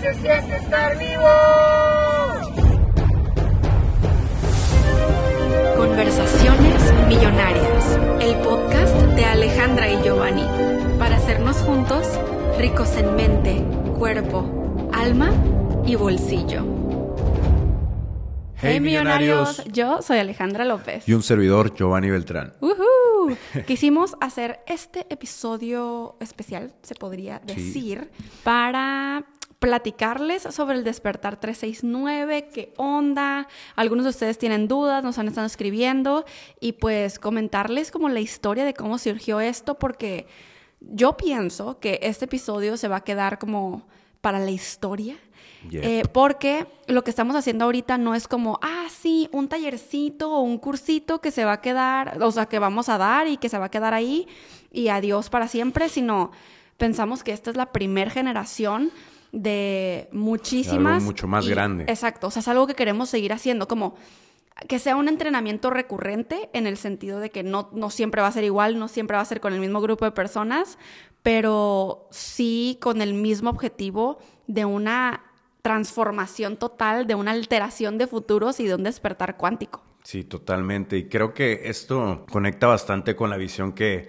se siente estar vivo? Conversaciones Millonarias, el podcast de Alejandra y Giovanni, para hacernos juntos ricos en mente, cuerpo, alma y bolsillo. Hey, millonarios. yo soy Alejandra López. Y un servidor, Giovanni Beltrán. ¡Uhú! Quisimos hacer este episodio especial, se podría decir, para platicarles sobre el despertar 369, qué onda. Algunos de ustedes tienen dudas, nos han estado escribiendo y pues comentarles como la historia de cómo surgió esto, porque yo pienso que este episodio se va a quedar como para la historia. Yep. Eh, porque lo que estamos haciendo ahorita no es como, ah, sí, un tallercito o un cursito que se va a quedar, o sea, que vamos a dar y que se va a quedar ahí y adiós para siempre, sino pensamos que esta es la primer generación de muchísimas. Algo mucho más y- grande. Exacto, o sea, es algo que queremos seguir haciendo, como que sea un entrenamiento recurrente en el sentido de que no, no siempre va a ser igual, no siempre va a ser con el mismo grupo de personas, pero sí con el mismo objetivo de una transformación total, de una alteración de futuros y de un despertar cuántico. Sí, totalmente. Y creo que esto conecta bastante con la visión que,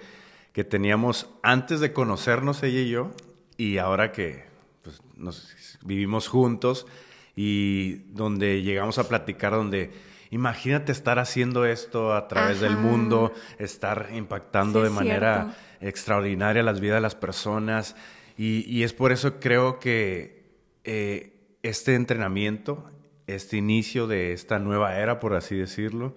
que teníamos antes de conocernos ella y yo, y ahora que pues, nos vivimos juntos y donde llegamos a platicar, donde imagínate estar haciendo esto a través del mundo, estar impactando Sí, de manera cierto. extraordinaria las vidas de las personas. Y, y es por eso creo que eh, este entrenamiento, este inicio de esta nueva era, por así decirlo,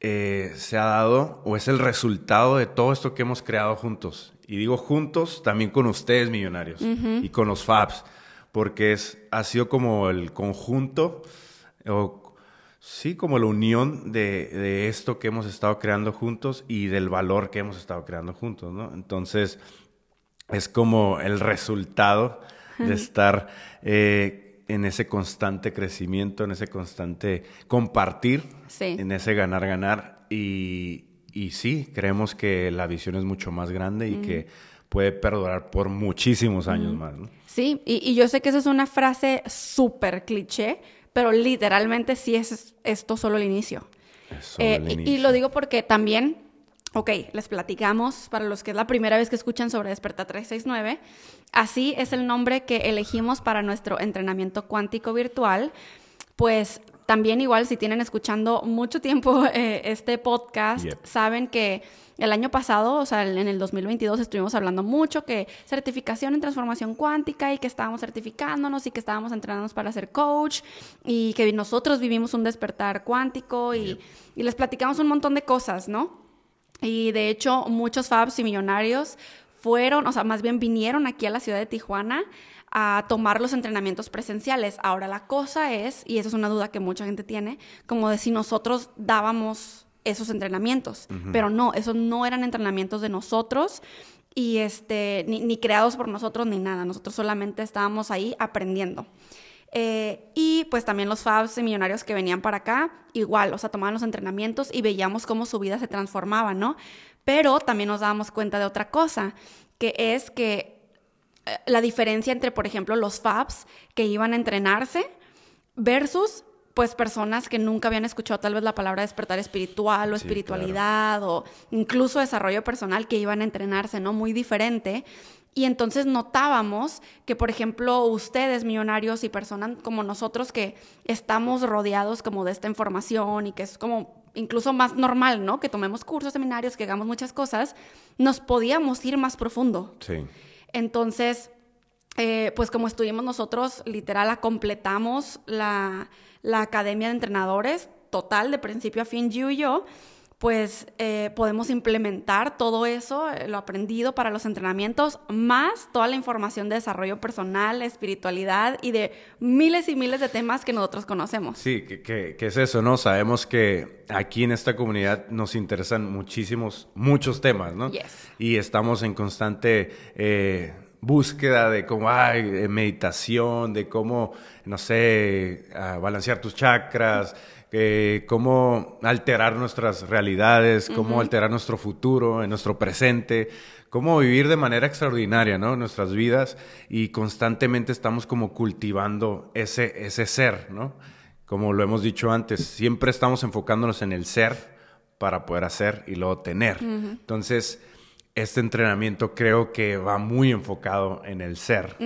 eh, se ha dado o es el resultado de todo esto que hemos creado juntos. Y digo juntos también con ustedes, millonarios, y con los FABs, porque es, ha sido como el conjunto, o sí, como la unión de, de esto que hemos estado creando juntos y del valor que hemos estado creando juntos, ¿no? Entonces, es como el resultado de estar eh, en ese constante crecimiento, en ese constante compartir, Sí. en ese ganar, ganar. Y, y sí, creemos que la visión es mucho más grande y que puede perdurar por muchísimos años más. ¿no? Sí, y, y yo sé que esa es una frase súper cliché, pero literalmente sí es esto solo el inicio. Es solo Eh, el y- y, lo digo porque también, ok, les platicamos, para los que es la primera vez que escuchan sobre Despertar 369, así es el nombre que elegimos para nuestro entrenamiento cuántico virtual, pues también igual si tienen escuchando mucho tiempo eh, este podcast, Yep. saben que el año pasado, o sea, en el 2022 estuvimos hablando mucho que certificación en transformación cuántica y que estábamos certificándonos y que estábamos entrenándonos para ser coach y que nosotros vivimos un despertar cuántico y, y les platicamos un montón de cosas, ¿no? Y de hecho, muchos Fabs y millonarios fueron, o sea, más bien vinieron aquí a la ciudad de Tijuana a tomar los entrenamientos presenciales. Ahora la cosa es, y esa es una duda que mucha gente tiene, como de si nosotros dábamos esos entrenamientos, pero no, esos no eran entrenamientos de nosotros y este ni, ni creados por nosotros ni nada, nosotros solamente estábamos ahí aprendiendo. Eh, y pues también los Fabs y millonarios que venían para acá, igual, o sea, tomaban los entrenamientos y veíamos cómo su vida se transformaba, ¿no? Pero también nos dábamos cuenta de otra cosa, que es que la diferencia entre, por ejemplo, los Fabs que iban a entrenarse versus pues personas que nunca habían escuchado tal vez la palabra despertar espiritual o Sí, espiritualidad o incluso desarrollo personal que iban a entrenarse, ¿no? Muy diferente. Y entonces notábamos que, por ejemplo, ustedes, millonarios y personas como nosotros que estamos rodeados como de esta información y que es como incluso más normal, ¿no? Que tomemos cursos, seminarios, que hagamos muchas cosas, nos podíamos ir más profundo. Sí. Entonces, eh, pues como estuvimos nosotros, literal, completamos la, la academia de entrenadores total, de principio a fin, Gio y yo, pues eh, podemos implementar todo eso, eh, lo aprendido para los entrenamientos, más toda la información de desarrollo personal, espiritualidad y de miles y miles de temas que nosotros conocemos. Sí, que, que- que es eso, ¿no? Sabemos que aquí en esta comunidad nos interesan muchísimos, muchos temas, ¿no? Yes. Y estamos en constante eh, búsqueda de cómo hay meditación, de cómo, no sé, balancear tus chakras, eh, cómo alterar nuestras realidades, cómo alterar nuestro futuro, en nuestro presente, cómo vivir de manera extraordinaria, ¿no? Nuestras vidas y constantemente estamos como cultivando ese, ese ser, ¿no? Como lo hemos dicho antes, siempre estamos enfocándonos en el ser para poder hacer y luego tener. Entonces, este entrenamiento creo que va muy enfocado en el ser.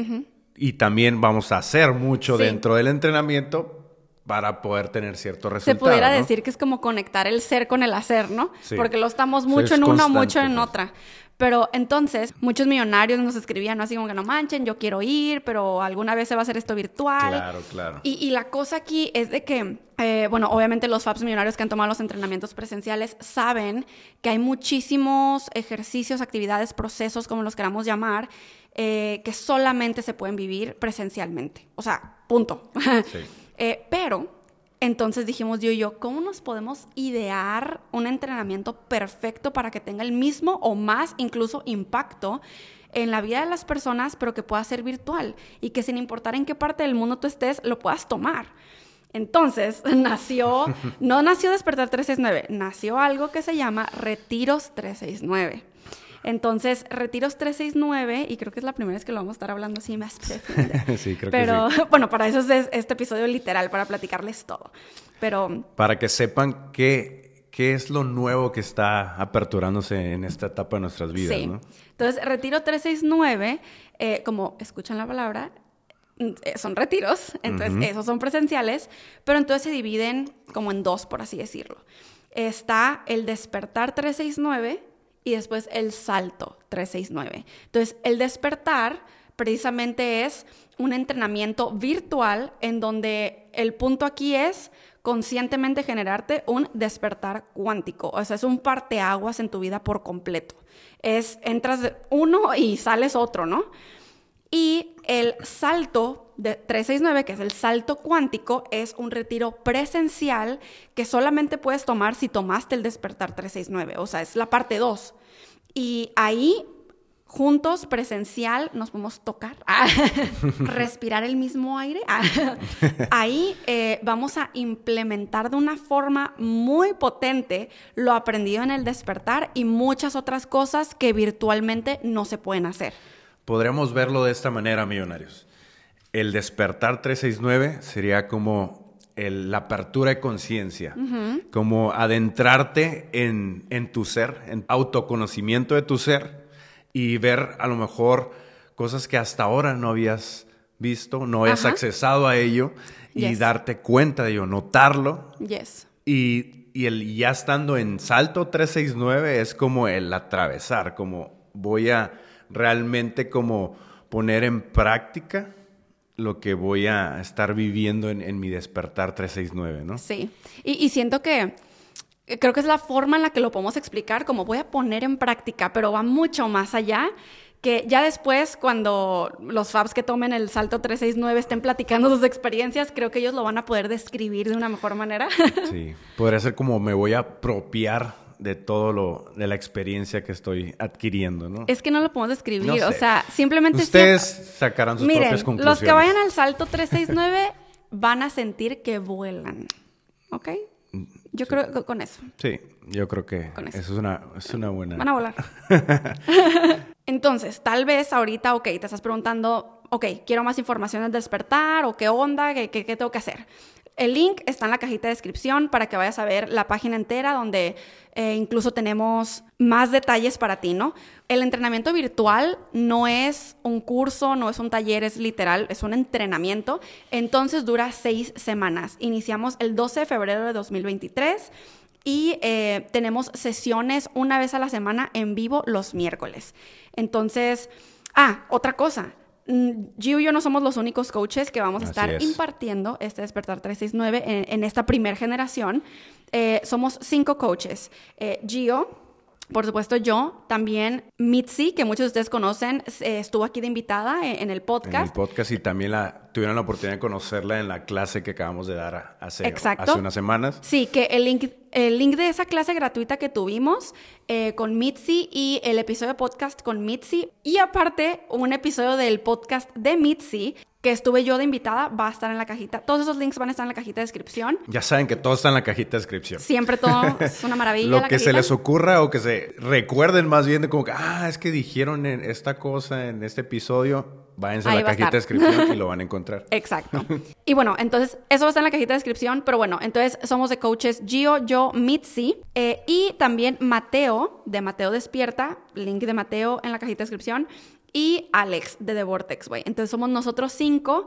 Y también vamos a hacer mucho dentro del entrenamiento para poder tener cierto resultado. Se pudiera decir que es como conectar el ser con el hacer, ¿no? Porque lo estamos mucho en una, mucho en pues. otra. Pero entonces, muchos millonarios nos escribían, ¿no? Así como que no manchen, yo quiero ir, pero alguna vez se va a hacer esto virtual. Claro, claro. Y, la cosa aquí es de que, eh, bueno, obviamente los FAPS millonarios que han tomado los entrenamientos presenciales saben que hay muchísimos ejercicios, actividades, procesos, como los queramos llamar, eh, que solamente se pueden vivir presencialmente. O sea, punto. Sí. Eh, pero entonces dijimos yo y yo, ¿cómo nos podemos idear un entrenamiento perfecto para que tenga el mismo o más incluso impacto en la vida de las personas, pero que pueda ser virtual y que sin importar en qué parte del mundo tú estés, lo puedas tomar? Entonces nació, no nació Despertar 369, nació algo que se llama Retiros 369. Entonces, Retiros 369, y creo que es la primera vez que lo vamos a estar hablando así más sí, creo Pero, que sí. bueno, para eso es este episodio literal, para platicarles todo. Pero... Para que sepan qué, qué es lo nuevo que está aperturándose en esta etapa de nuestras vidas, sí. Entonces, Retiro 369, eh, como escuchan la palabra, eh, son retiros, entonces esos son presenciales, pero entonces se dividen como en dos, por así decirlo. Está el despertar 369, y después el salto 369. Entonces, el despertar precisamente es un entrenamiento virtual en donde el punto aquí es conscientemente generarte un despertar cuántico. O sea, es un parteaguas en tu vida por completo. Es, entras uno y sales otro, ¿no? Y el salto de 369, que es el salto cuántico, es un retiro presencial que solamente puedes tomar si tomaste el despertar 369. O sea, es la parte 2. Y ahí juntos, presencial, nos podemos tocar, respirar el mismo aire. Ahí eh, vamos a implementar de una forma muy potente lo aprendido en el despertar y muchas otras cosas que virtualmente no se pueden hacer. Podríamos verlo de esta manera, millonarios. El despertar 369 sería como la apertura de conciencia, como adentrarte en, en, tu ser, en autoconocimiento de tu ser y ver a lo mejor cosas que hasta ahora no habías visto, no habías accesado a ello y darte cuenta de ello, notarlo. Yes. Y, y el ya estando en salto 369 es como el atravesar, como voy a realmente como poner en práctica lo que voy a estar viviendo en, mi despertar 369, ¿no? Sí, y, siento que creo que es la forma en la que lo podemos explicar, como voy a poner en práctica, pero va mucho más allá que ya después, cuando los FABs que tomen el salto 369 estén platicando sus experiencias, creo que ellos lo van a poder describir de una mejor manera. Sí, podría ser como me voy a apropiar de todo lo, de la experiencia que estoy adquiriendo, ¿no? Es que no lo podemos describir, o sea, simplemente... Ustedes sacarán sus propias conclusiones. los que vayan al salto 369 van a sentir que vuelan, ¿ok? Yo creo que con eso. Sí, yo creo que eso. es, una, es una buena... Van a volar. Entonces, tal vez ahorita, ok, te estás preguntando, ok, quiero más información al despertar, o qué onda, qué, qué, qué tengo que hacer. El link está en la cajita de descripción para que vayas a ver la página entera donde eh, incluso tenemos más detalles para ti, ¿no? El entrenamiento virtual no es un curso, no es un taller, es literal, es un entrenamiento. Entonces dura seis semanas. Iniciamos el 12 de febrero de 2023 y eh, tenemos sesiones una vez a la semana en vivo los miércoles. Entonces, ah, otra cosa Gio y yo no somos los únicos coaches que vamos a estar impartiendo este Despertar 369 en, en esta primera generación. Eh, somos cinco coaches. Eh, Gio, por supuesto yo, también Mitzi, que muchos de ustedes conocen, estuvo aquí de invitada en, el podcast. En el podcast y también la tuvieron la oportunidad de conocerla en la clase que acabamos de dar hace, Exacto. hace unas semanas. Sí, que el link, el link de esa clase gratuita que tuvimos eh, con Mitzi y el episodio de podcast con Mitzi y aparte un episodio del podcast de Mitzi que estuve yo de invitada va a estar en la cajita. Todos esos links van a estar en la cajita de descripción. Ya saben que todo está en la cajita de descripción. Siempre todo es una maravilla. Lo la que se les ocurra o que se recuerden más bien de como que, ah, es que dijeron en esta cosa en este episodio, váyanse a la cajita de descripción y lo van a encontrar. Exacto. Y bueno, entonces eso estar en la cajita de descripción, pero bueno, entonces somos de coaches Gio, yo, Mitzi eh, y también Mateo, de Mateo Despierta, link de Mateo en la cajita de descripción, y Alex de The Vortex, güey. Entonces somos nosotros cinco.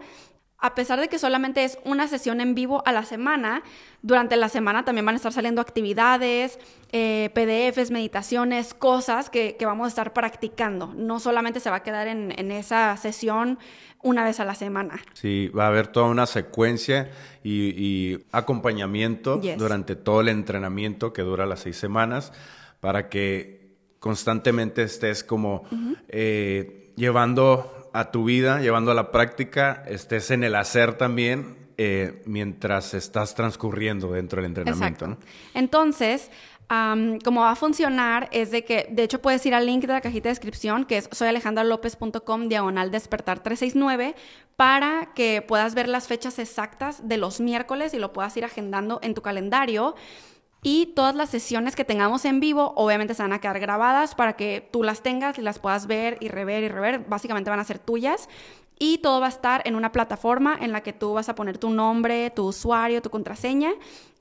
A pesar de que solamente es una sesión en vivo a la semana, durante la semana también van a estar saliendo actividades, eh, PDFs, meditaciones, cosas que, que vamos a estar practicando. No solamente se va a quedar en, en esa sesión una vez a la semana. Sí, va a haber toda una secuencia y, y acompañamiento Yes. durante todo el entrenamiento que dura las seis semanas para que constantemente estés como eh, llevando a tu vida, llevando a la práctica, estés en el hacer también eh, mientras estás transcurriendo dentro del entrenamiento. Exacto. Entonces, am, como va a funcionar es de que, de hecho, puedes ir al link de la cajita de descripción, que es soyalejandralopez.com diagonal despertar 369, para que puedas ver las fechas exactas de los miércoles y lo puedas ir agendando en tu calendario. Y todas las sesiones que tengamos en vivo, obviamente se van a quedar grabadas para que tú las tengas y las puedas ver y rever y rever. Básicamente van a ser tuyas. Y todo va a estar en una plataforma en la que tú vas a poner tu nombre, tu usuario, tu contraseña.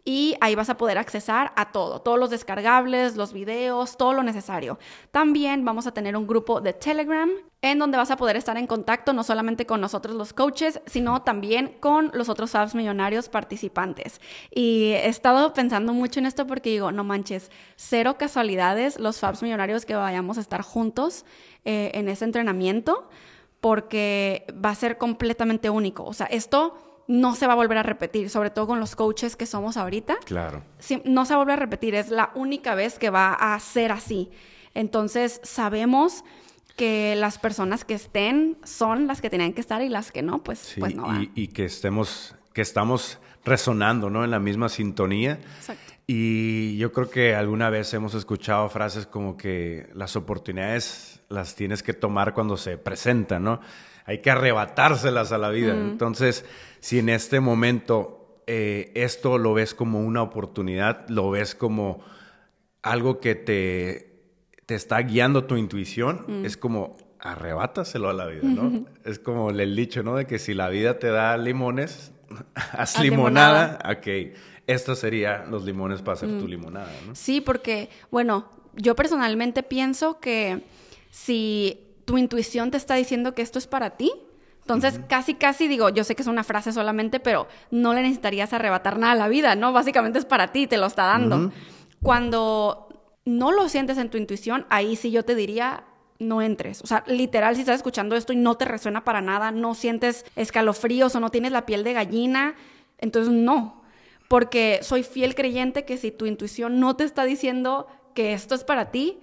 Y ahí vas a poder accesar a todo, todos los descargables, los videos, todo lo necesario. También vamos a tener un grupo de Telegram en donde vas a poder estar en contacto no solamente con nosotros los coaches, sino también con los otros Fabs millonarios participantes. Y he estado pensando mucho en esto porque digo, no manches, cero casualidades los Fabs millonarios que vayamos a estar juntos eh, en ese entrenamiento porque va a ser completamente único. O sea, esto no se va a volver a repetir, sobre todo con los coaches que somos ahorita. Claro. No se va a volver a repetir, es la única vez que va a ser así. Entonces, sabemos que las personas que estén son las que tienen que estar y las que no, pues, Sí, pues no va. y, y que estemos, que estamos resonando, ¿no? En la misma sintonía. Exacto. Y yo creo que alguna vez hemos escuchado frases como que las oportunidades las tienes que tomar cuando se presentan, ¿no? Hay que arrebatárselas a la vida. Entonces, si en este momento eh, esto lo ves como una oportunidad, lo ves como algo que te, te está guiando tu intuición, es como arrebátaselo a la vida, ¿no? Es como el dicho, ¿no? De que si la vida te da limones, haz Haz limonada. Ok, estos serían los limones para hacer tu limonada, ¿no? Sí, porque, bueno, yo personalmente pienso que si tu intuición te está diciendo que esto es para ti, entonces casi, casi digo, yo sé que es una frase solamente, pero no le necesitarías arrebatar nada a la vida, ¿no? Básicamente es para ti, te lo está dando. Cuando no lo sientes en tu intuición, ahí sí yo te diría, no entres. O sea, literal, si estás escuchando esto y no te resuena para nada, no sientes escalofríos o no tienes la piel de gallina, entonces no. Porque soy fiel creyente que si tu intuición no te está diciendo que esto es para ti,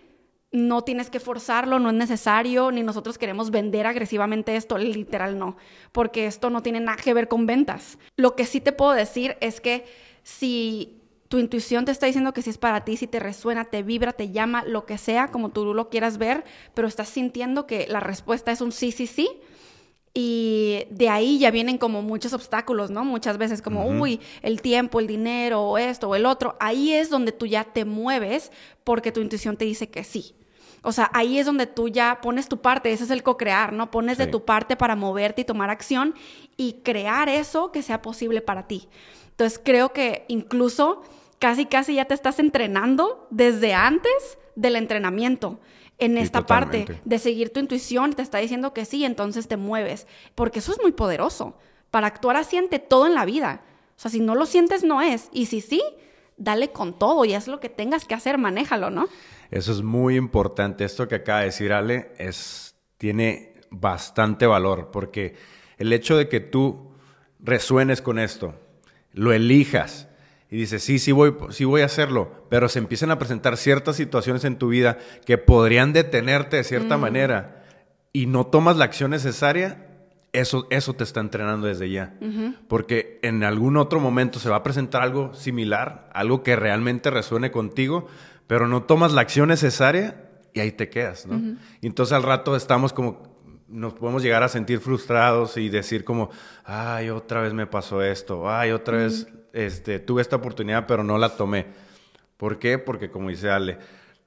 no tienes que forzarlo, no es necesario, ni nosotros queremos vender agresivamente esto, literal no, porque esto no tiene nada que ver con ventas. Lo que sí te puedo decir es que si tu intuición te está diciendo que si es para ti, si te resuena, te vibra, te llama, lo que sea, como tú lo quieras ver, pero estás sintiendo que la respuesta es un sí, sí, sí, y de ahí ya vienen como muchos obstáculos, ¿no? Muchas veces como, uy, el tiempo, el dinero, o esto, o el otro. Ahí es donde tú ya te mueves porque tu intuición te dice que sí. O sea, ahí es donde tú ya pones tu parte, ese es el co-crear, ¿no? Pones de tu parte para moverte y tomar acción y crear eso que sea posible para ti. Entonces creo que incluso casi, casi ya te estás entrenando desde antes del entrenamiento en Sí, esta parte de seguir tu intuición, te está diciendo que sí, entonces te mueves, porque eso es muy poderoso. Para actuar así ante todo en la vida. O sea, si no lo sientes, no es. Y si sí, dale con todo y haz lo que tengas que hacer, manéjalo, ¿no? Eso es muy importante. Esto que acaba de decir Ale es, tiene bastante valor porque el hecho de que tú resuenes con esto, lo elijas y dices, sí, sí voy, sí voy a hacerlo, pero se empiezan a presentar ciertas situaciones en tu vida que podrían detenerte de cierta manera y no tomas la acción necesaria, eso, eso te está entrenando desde ya. Porque en algún otro momento se va a presentar algo similar, algo que realmente resuene contigo, pero no tomas la acción necesaria y ahí te quedas, ¿no? Y entonces al rato estamos como, nos podemos llegar a sentir frustrados y decir como, ay, otra vez me pasó esto, ay, otra vez este, tuve esta oportunidad pero no la tomé. ¿Por qué? Porque como dice Ale,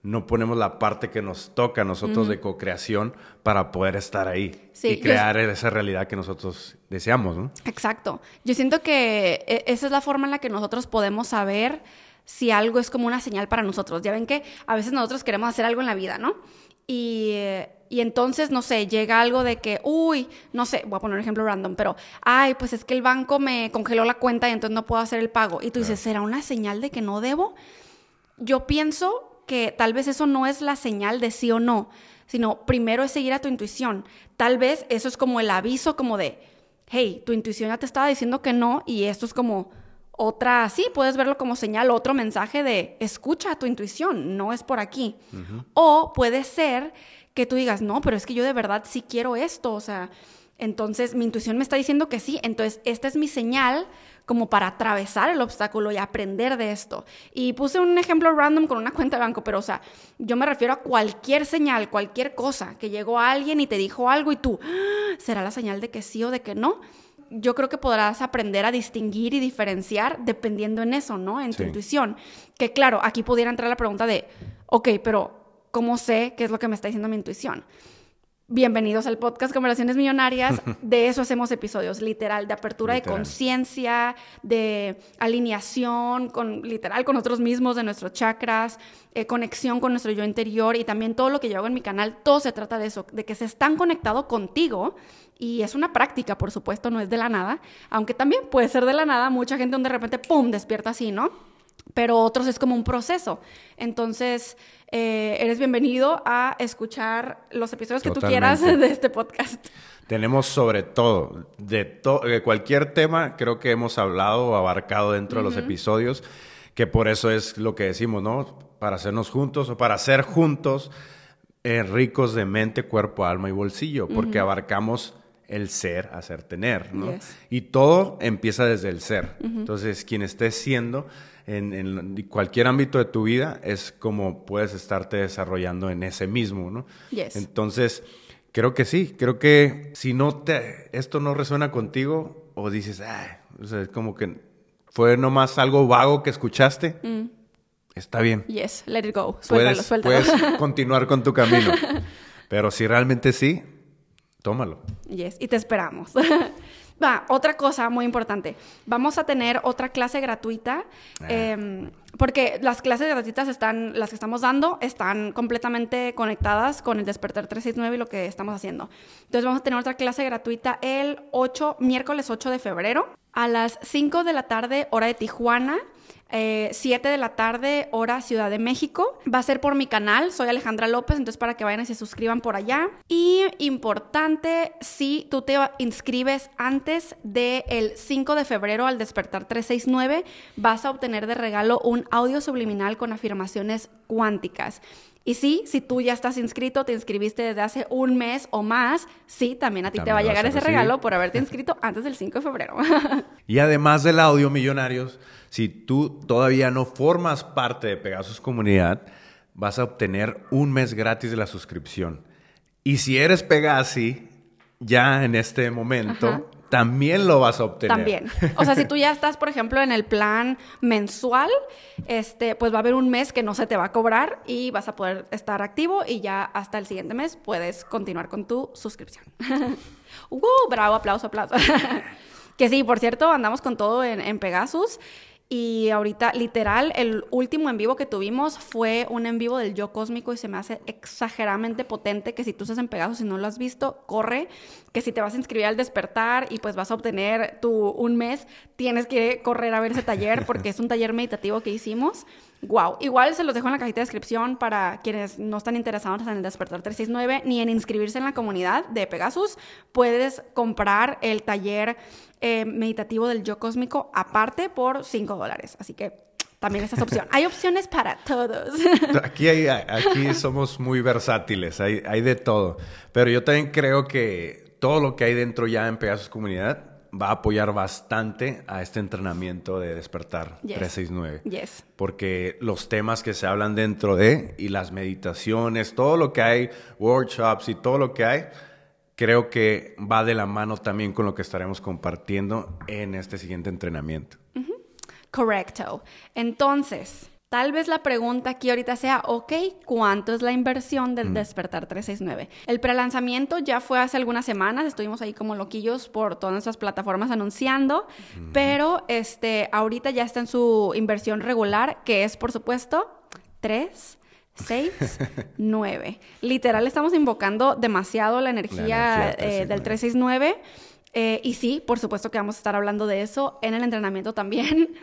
no ponemos la parte que nos toca a nosotros de co-creación para poder estar ahí y crear esa realidad que nosotros deseamos, ¿no? Exacto. Yo siento que e, esa es la forma en la que nosotros podemos saber si algo es como una señal para nosotros. Ya ven que a veces nosotros queremos hacer algo en la vida, ¿no? Y, y, entonces, no sé, llega algo de que, uy, no sé, voy a poner un ejemplo random, pero, ay, pues es que el banco me congeló la cuenta y entonces no puedo hacer el pago. Y tú dices, ¿será una señal de que no debo? Yo pienso que tal vez eso no es la señal de sí o no, sino primero es seguir a tu intuición. Tal vez eso es como el aviso como de, hey, tu intuición ya te estaba diciendo que no y esto es como otra, sí, puedes verlo como señal, otro mensaje de escucha a tu intuición, no es por aquí. O puede ser que tú digas, no, pero es que yo de verdad sí quiero esto, o sea, entonces mi intuición me está diciendo que sí, entonces esta es mi señal como para atravesar el obstáculo y aprender de esto. Y puse un ejemplo random con una cuenta de banco, pero o sea, yo me refiero a cualquier señal, cualquier cosa, que llegó alguien y te dijo algo y tú, ah, ¿será la señal de que sí o de que no? yo creo que podrás aprender a distinguir y diferenciar dependiendo en eso, ¿no? En tu intuición. Que claro, aquí pudiera entrar la pregunta de, ok, pero ¿cómo sé qué es lo que me está diciendo mi intuición? Bienvenidos al podcast Conversaciones Millonarias. De eso hacemos episodios, literal, de apertura de conciencia, de alineación, con, literal, con nosotros mismos, de nuestros chakras, eh, conexión con nuestro yo interior y también todo lo que yo hago en mi canal, todo se trata de eso, de que se están conectados contigo y es una práctica, por supuesto, no es de la nada, aunque también puede ser de la nada, mucha gente donde de repente, ¡pum!, despierta así, ¿no? Pero otros es como un proceso. Entonces, eh, eres bienvenido a escuchar los episodios que tú quieras de este podcast. Tenemos sobre todo, de, cualquier tema, creo que hemos hablado o abarcado dentro de los episodios, que por eso es lo que decimos, ¿no? Para hacernos juntos o para ser juntos eh, ricos de mente, cuerpo, alma y bolsillo, porque abarcamos el ser, hacer, tener, ¿no? Y todo empieza desde el ser. Entonces, quien estés siendo en, cualquier ámbito de tu vida es como puedes estarte desarrollando en ese mismo, ¿no? Entonces, creo que sí, creo que si no te, esto no resuena contigo o dices, ah, es como que fue nomás algo vago que escuchaste, mm. está bien. Yes, let it go, suéltalo, puedes, Puedes continuar con tu camino, pero si realmente sí, tómalo. Yes, y te esperamos. Va, otra cosa muy importante. Vamos a tener otra clase gratuita. Ah. Em, porque las clases gratuitas están, las que estamos dando, están completamente conectadas con el Despertar 369 y lo que estamos haciendo. Entonces vamos a tener otra clase gratuita el 8, miércoles 8 de febrero, a las 5 de la tarde, hora de Tijuana. 7 eh, de la tarde, hora Ciudad de México. Va a ser por mi canal, soy Alejandra López, entonces para que vayan y se suscriban por allá. Y importante, si tú te inscribes antes del 5 de febrero al despertar 369, vas a obtener de regalo un audio subliminal con afirmaciones cuánticas. Y sí, si tú ya estás inscrito, te inscribiste desde hace un mes o más, sí, también a ti te va a llegar ese regalo por haberte inscrito antes del 5 de febrero. y además del audio, millonarios, si tú todavía no formas parte de Pegasus Comunidad, vas a obtener un mes gratis de la suscripción. Y si eres Pegasi, ya en este momento, también lo vas a obtener. También. O sea, si tú ya estás, por ejemplo, en el plan mensual, este, pues va a haber un mes que no se te va a cobrar y vas a poder estar activo y ya hasta el siguiente mes puedes continuar con tu suscripción. ¡Uh! Bravo, aplauso, aplauso. que sí, por cierto, andamos con todo en, en Pegasus. Y ahorita, literal, el último en vivo que tuvimos fue un en vivo del yo cósmico y se me hace exageradamente potente que si tú estás en Pegasus y no lo has visto, corre, que si te vas a inscribir al despertar y pues vas a obtener tu un mes, tienes que correr a ver ese taller porque es un taller meditativo que hicimos. Wow, igual se los dejo en la cajita de descripción para quienes no están interesados en el despertar 369 ni en inscribirse en la comunidad de Pegasus, puedes comprar el taller eh, meditativo del yo cósmico aparte por 5 dólares. Así que también esa es opción. Hay opciones para todos. Aquí, hay, aquí somos muy versátiles, hay, hay de todo. Pero yo también creo que todo lo que hay dentro ya en Pegasus Comunidad va a apoyar bastante a este entrenamiento de despertar Yes. 369. Yes. Porque los temas que se hablan dentro de y las meditaciones, todo lo que hay, workshops y todo lo que hay, creo que va de la mano también con lo que estaremos compartiendo en este siguiente entrenamiento. Correcto. Entonces, tal vez la pregunta aquí ahorita sea, ok, ¿cuánto es la inversión del Despertar 369? El prelanzamiento ya fue hace algunas semanas, estuvimos ahí como loquillos por todas nuestras plataformas anunciando, pero este, ahorita ya está en su inversión regular, que es, por supuesto, 3. 6, 9. Literal, estamos invocando demasiado la energía, energía eh, del 369. Eh, y sí, por supuesto que vamos a estar hablando de eso en el entrenamiento también.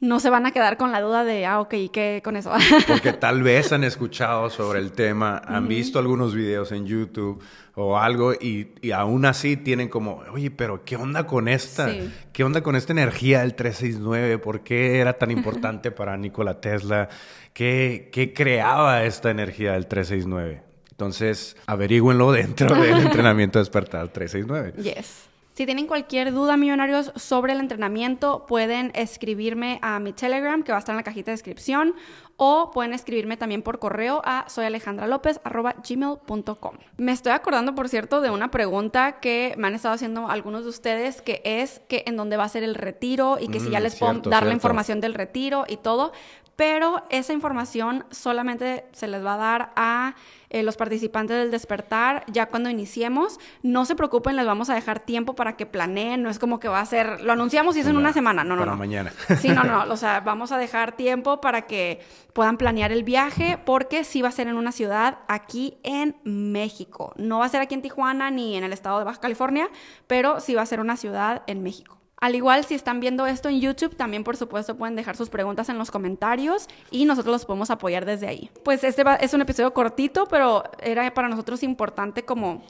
No se van a quedar con la duda de, ah, ok, ¿y qué con eso? Porque tal vez han escuchado sobre el tema, han visto algunos videos en YouTube o algo y, y aún así tienen como, oye, pero ¿qué onda con esta? Sí. ¿Qué onda con esta energía del 369? ¿Por qué era tan importante para Nikola Tesla? ¿Qué, qué creaba esta energía del 369? Entonces, averígüenlo dentro del entrenamiento despertar 369. Yes. Si tienen cualquier duda, millonarios, sobre el entrenamiento, pueden escribirme a mi Telegram, que va a estar en la cajita de descripción, o pueden escribirme también por correo a soyalejandralopez.gmail.com. Me estoy acordando, por cierto, de una pregunta que me han estado haciendo algunos de ustedes, que es que en dónde va a ser el retiro y que si ya Mm, les puedo cierto, dar la información del retiro y todo, pero esa información solamente se les va a dar a eh, los participantes del despertar ya cuando iniciemos. No se preocupen, les vamos a dejar tiempo para que planeen, no es como que va a ser, lo anunciamos y es en una semana, no, no, Para no. mañana. Sí, no, no, o sea, vamos a dejar tiempo para que puedan planear el viaje porque sí va a ser en una ciudad aquí en México. No va a ser aquí en Tijuana ni en el estado de Baja California, pero sí va a ser una ciudad en México. Al igual, si están viendo esto en YouTube, también por supuesto pueden dejar sus preguntas en los comentarios y nosotros los podemos apoyar desde ahí. Pues este va- es un episodio cortito, pero era para nosotros importante como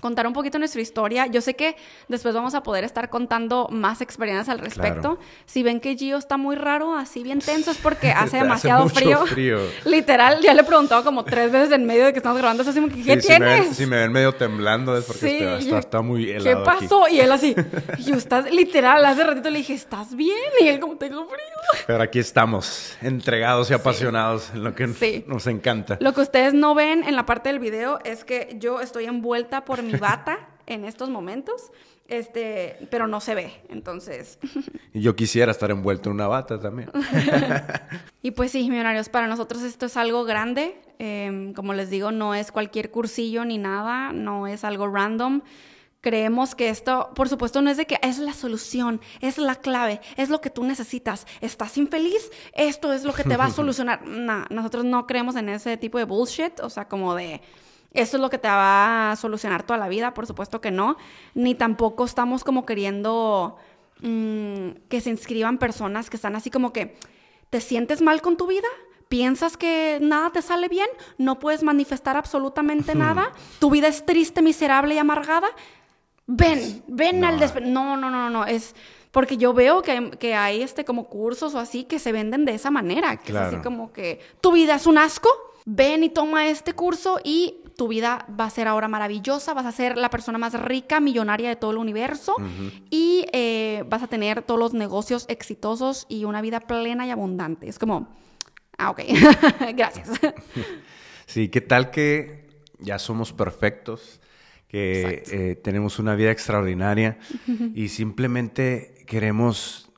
contar un poquito nuestra historia. Yo sé que después vamos a poder estar contando más experiencias al respecto. Claro. Si ven que Gio está muy raro, así bien tenso, es porque hace Hace demasiado mucho frío. frío. Literal, ya le he preguntado como tres veces en medio de que estamos grabando así como ¿qué Sí, si me, ven, tienes? si me ven medio temblando es porque Sí, está, está- está muy helado ¿Qué aquí. pasó? Y él así, yo, estás literal, hace ratito le dije, ¿estás bien? Y él como, tengo frío. Pero aquí estamos, entregados y apasionados en lo que Sí. nos encanta. Lo que ustedes no ven en la parte del video es que yo estoy envuelta por mi bata en estos momentos, este, pero no se ve, entonces... Y yo quisiera estar envuelto en una bata también. Y pues sí, millonarios, para nosotros esto es algo grande. Eh, como les digo, no es cualquier cursillo ni nada, no es algo random. Creemos que esto, por supuesto, no es de que es la solución, es la clave, es lo que tú necesitas. ¿Estás infeliz? Esto es lo que te va a solucionar. No, nosotros no creemos en ese tipo de bullshit, o sea, como de esto es lo que te va a solucionar toda la vida, por supuesto que no. Ni tampoco estamos como queriendo mm, que se inscriban personas que están así como que te sientes mal con tu vida. ¿Piensas que nada te sale bien? ¿No puedes manifestar absolutamente nada? ¿Tu vida es triste, miserable y amargada? Ven, ven No. al despe- No, no, no, no, es porque yo veo que, que hay este como cursos o así que se venden de esa manera, que es así Claro. como que tu vida es un asco, ven y toma este curso y tu vida va a ser ahora maravillosa, vas a ser la persona más rica, millonaria de todo el universo y eh, vas a tener todos los negocios exitosos y una vida plena y abundante. Es como, ah, ok, gracias. Sí, ¿qué tal que ya somos perfectos? Que eh, tenemos una vida extraordinaria y simplemente queremos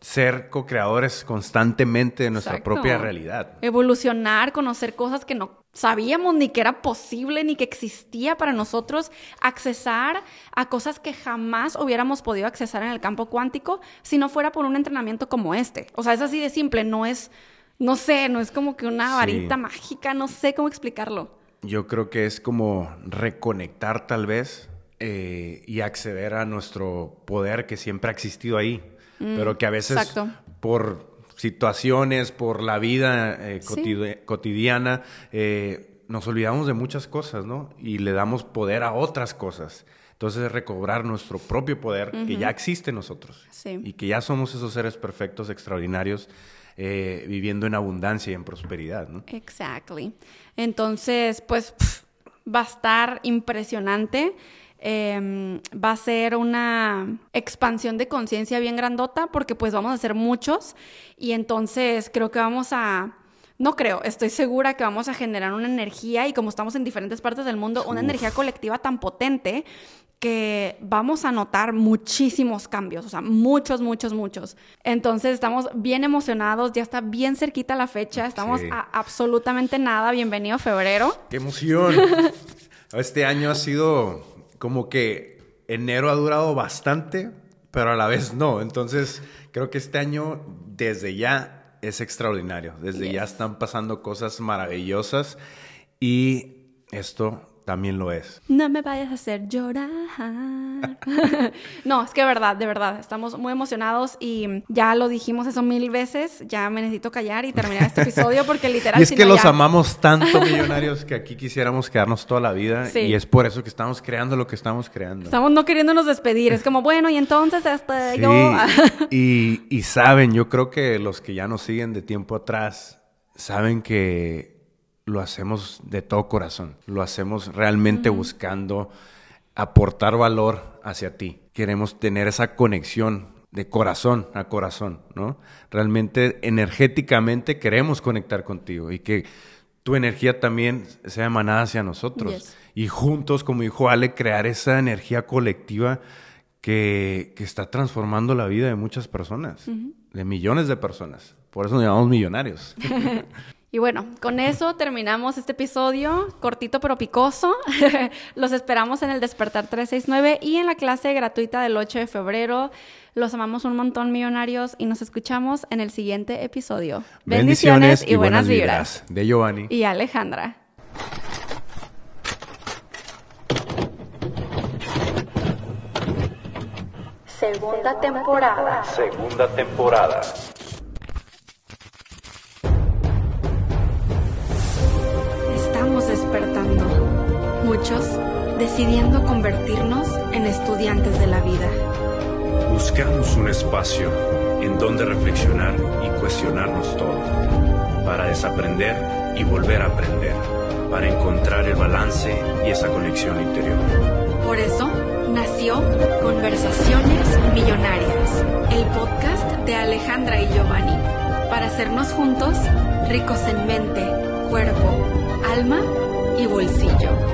ser co-creadores constantemente de nuestra Exacto. propia realidad. Evolucionar, conocer cosas que no sabíamos ni que era posible ni que existía para nosotros, accesar a cosas que jamás hubiéramos podido accesar en el campo cuántico si no fuera por un entrenamiento como este. O sea, es así de simple, no es, no sé, no es como que una Sí. varita mágica, no sé cómo explicarlo. Yo creo que es como reconectar tal vez eh, y acceder a nuestro poder que siempre ha existido ahí, pero que a veces exacto. por situaciones, por la vida eh, Sí. cotidiana, eh, nos olvidamos de muchas cosas, ¿no? Y le damos poder a otras cosas. Entonces es recobrar nuestro propio poder que ya existe en nosotros Sí. y que ya somos esos seres perfectos, extraordinarios, eh, viviendo en abundancia y en prosperidad, ¿no? Exactly. Entonces, pues va a estar impresionante. Em, va a ser una expansión de conciencia bien grandota porque pues vamos a ser muchos y entonces creo que vamos a no creo, estoy segura que vamos a generar una energía y como estamos en diferentes partes del mundo, una energía colectiva tan potente que vamos a notar muchísimos cambios, o sea, muchos, muchos, muchos. Entonces estamos bien emocionados, ya está bien cerquita la fecha, estamos a absolutamente nada. Bienvenido febrero. ¡Qué emoción! este año ha sido como que enero ha durado bastante, pero a la vez no. Entonces creo que este año desde ya es extraordinario, desde ya están pasando cosas maravillosas y esto también lo es. No me vayas a hacer llorar. no, es que verdad, de verdad, estamos muy emocionados y ya lo dijimos eso mil veces, ya me necesito callar y terminar este episodio porque literal... y es que los amamos tanto, millonarios, que aquí quisiéramos quedarnos toda la vida y es por eso que estamos creando lo que estamos creando. Estamos no queriéndonos despedir, es como, bueno, y entonces este, yo... y, y saben, yo creo que los que ya nos siguen de tiempo atrás, saben que lo hacemos de todo corazón, lo hacemos realmente buscando aportar valor hacia ti. Queremos tener esa conexión de corazón a corazón, ¿no? Realmente energéticamente queremos conectar contigo y que tu energía también sea emanada hacia nosotros. Y juntos, como dijo Ale, crear esa energía colectiva que, está transformando la vida de muchas personas, de millones de personas. Por eso nos llamamos millonarios. Y bueno, con eso terminamos este episodio, cortito pero picoso. Los esperamos en el Despertar 369 y en la clase gratuita del 8 de febrero. Los amamos un montón, millonarios, y nos escuchamos en el siguiente episodio. Bendiciones, y, buenas, vibras. De Giovanni. Y Alejandra. Segunda temporada. Segunda temporada. Decidiendo convertirnos en estudiantes de la vida. Buscamos un espacio en donde reflexionar y cuestionarnos todo, para desaprender y volver a aprender, para encontrar el balance y esa conexión interior. Por eso nació Conversaciones Millonarias, el podcast de Alejandra y Giovanni, para hacernos juntos ricos en mente, cuerpo, alma y bolsillo.